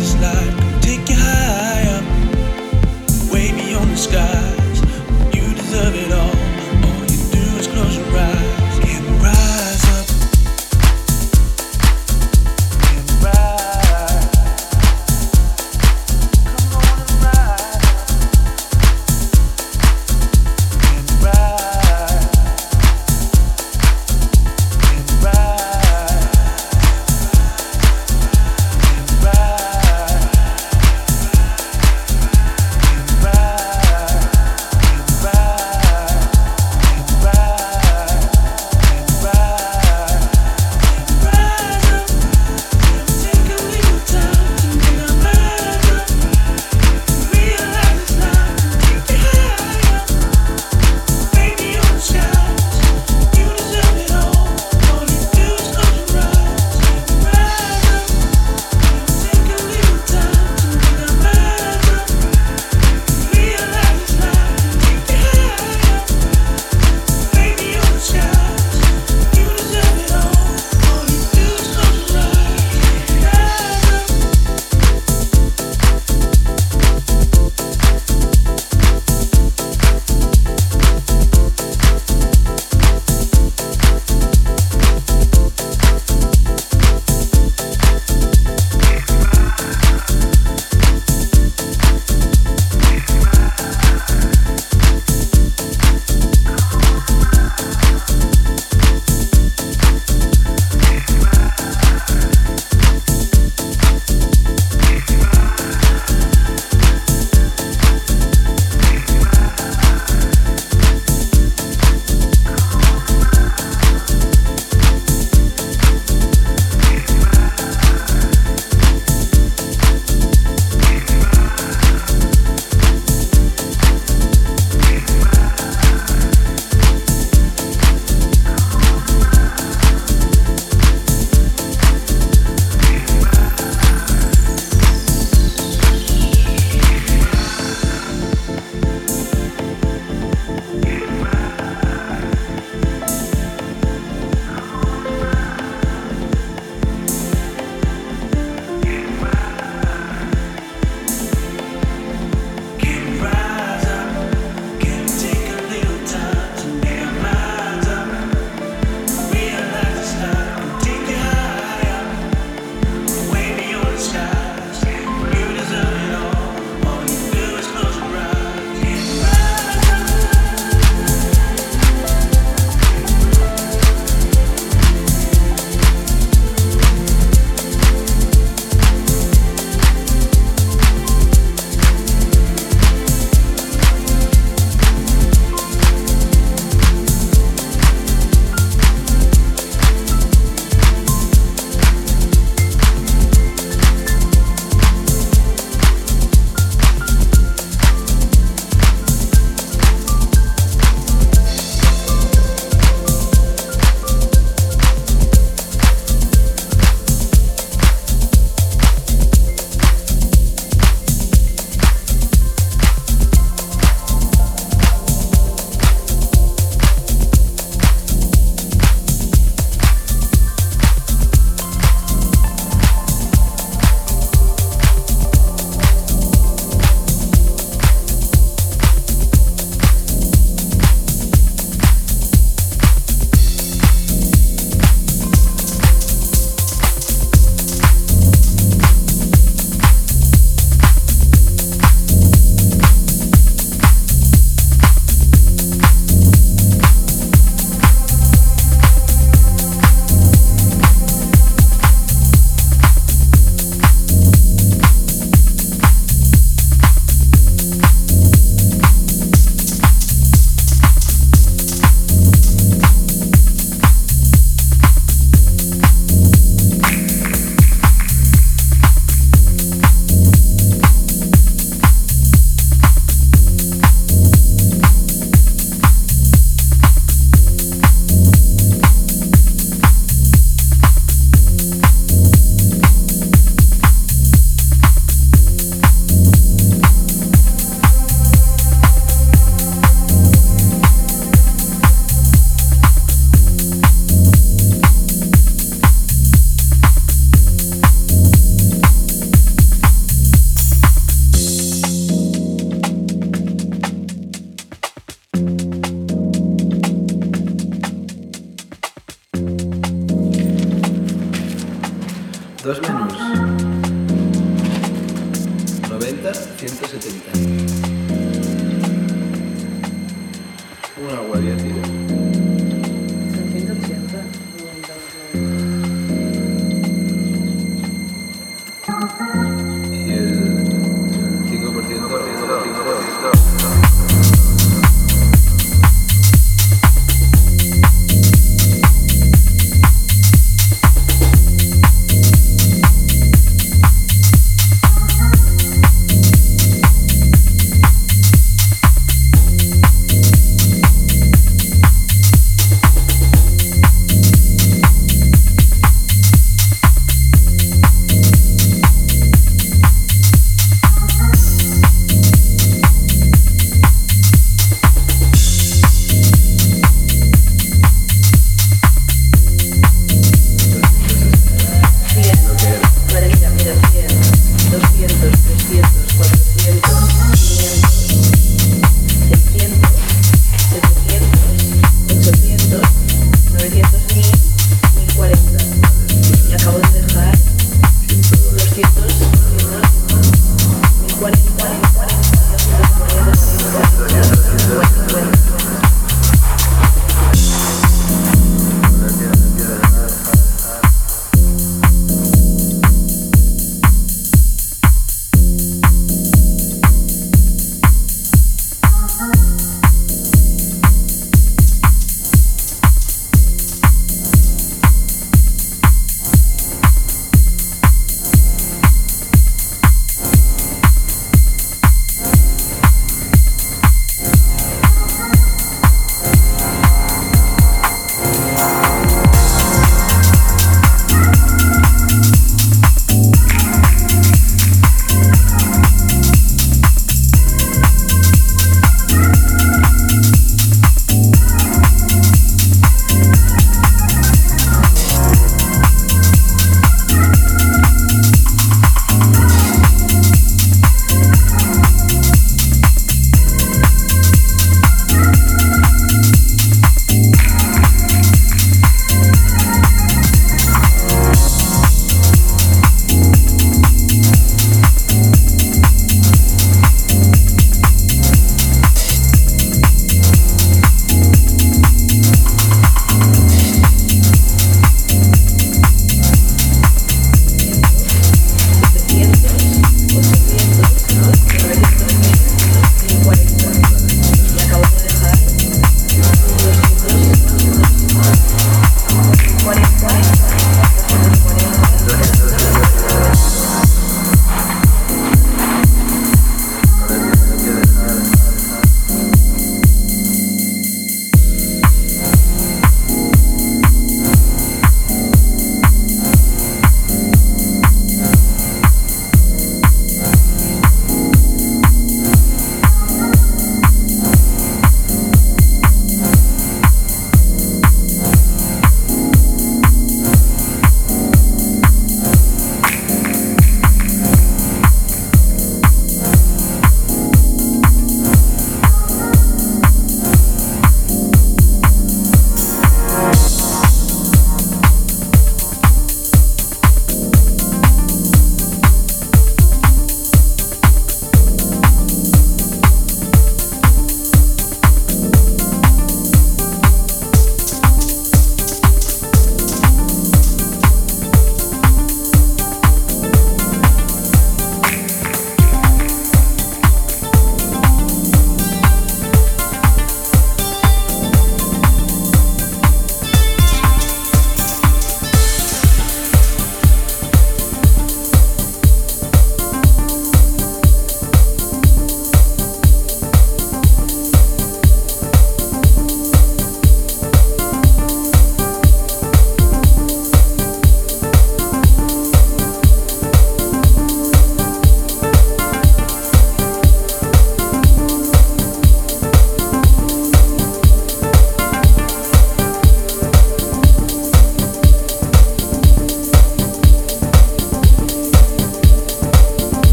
ride.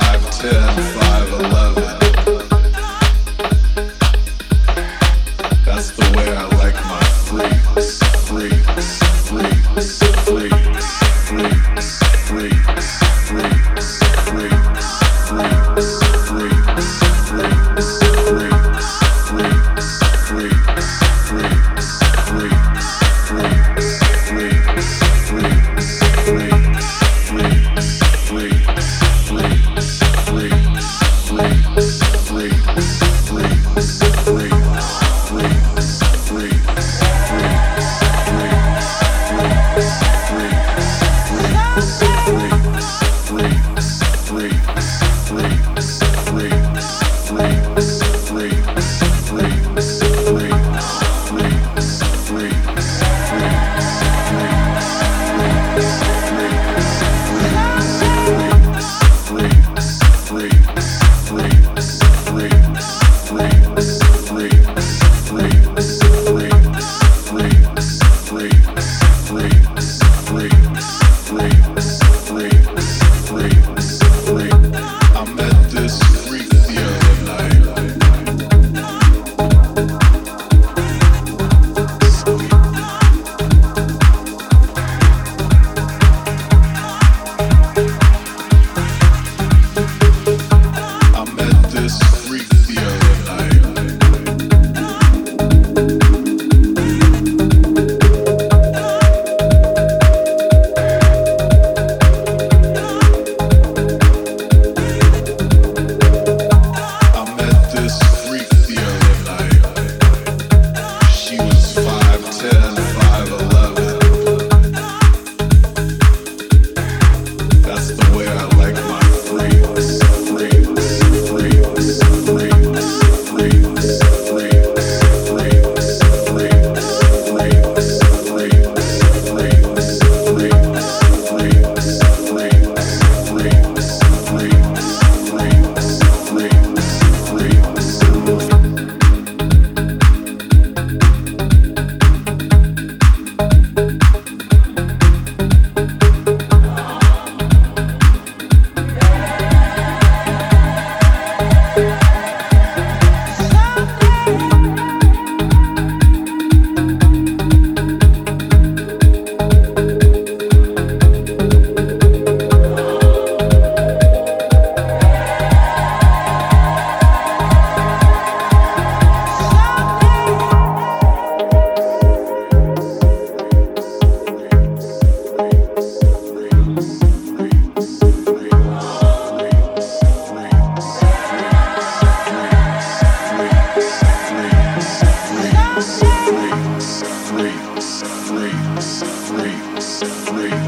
5, 10, 5, 11. freaks, freaks, freaks, freaks.